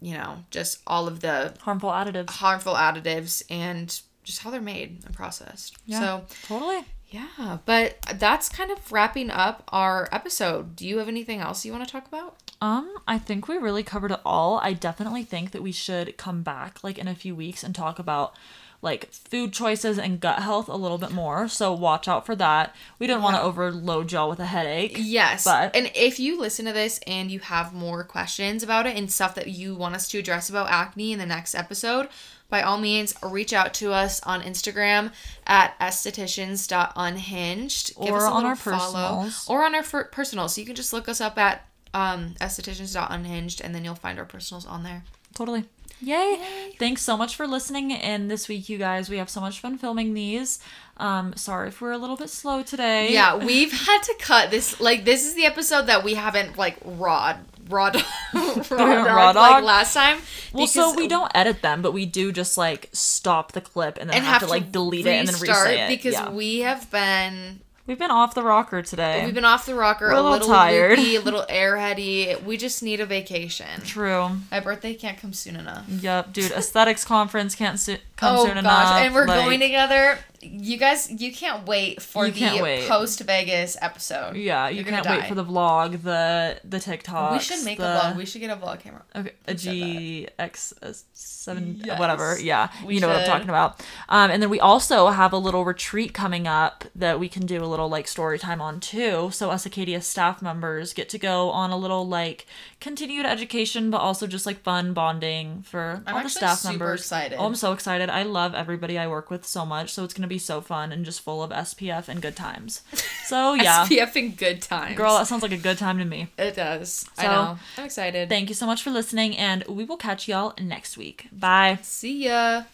you know, just all of the harmful additives. harmful additives and just how they're made and processed. Yeah. So, Totally. Yeah, but that's kind of wrapping up our episode. Do you have anything else you want to talk about? Um, I think we really covered it all. I definitely think that we should come back like in a few weeks and talk about like food choices and gut health a little bit more. So watch out for that. We didn't want to overload y'all with a headache. Yes. But- and if you listen to this and you have more questions about it and stuff that you want us to address about acne in the next episode, by all means, reach out to us on Instagram at estheticians.unhinged. Or on our personals. Or on our fir- personals. So you can just look us up at um, estheticians.unhinged and then you'll find our personals on there. Totally. Yay. Thanks so much for listening in this week, you guys. We have so much fun filming these. Um, sorry if we're a little bit slow today. Yeah, we've had to cut this. Like, this is the episode that we haven't, like, raw, raw, raw, like last time. Well, so we don't edit them, but we do just like stop the clip and then and have, to like delete it and then restart it. because yeah. we have been We've been off the rocker today. we've been off the rocker We're a little little, tired. loopy, a little airheady. We just need a vacation. True. My birthday can't come soon enough. Yep, dude. Aesthetics conference can't su- come oh soon gosh, enough. and we're like- going together. You guys, you can't wait for You can't the wait. post Vegas episode. Yeah, you You're gonna can't wait die. for the vlog, the the TikTok. We should make a vlog. We should get a vlog camera. Okay, a Who said that? GX seven Yes. whatever. Yeah, We you know what I'm should. talking about. Um, and then we also have a little retreat coming up that we can do a little like story time on too. So us Acadia staff members get to go on a little like continued education, but also just like fun bonding for I'm all the staff super members. excited. Oh, I'm so excited! I love everybody I work with so much, so it's gonna be so fun and just full of SPF and good times. So yeah, SPF in good times. girl, that sounds like a good time to me. it does. I know. I'm excited. Thank you so much for listening, and we will catch y'all next week. Bye. See ya.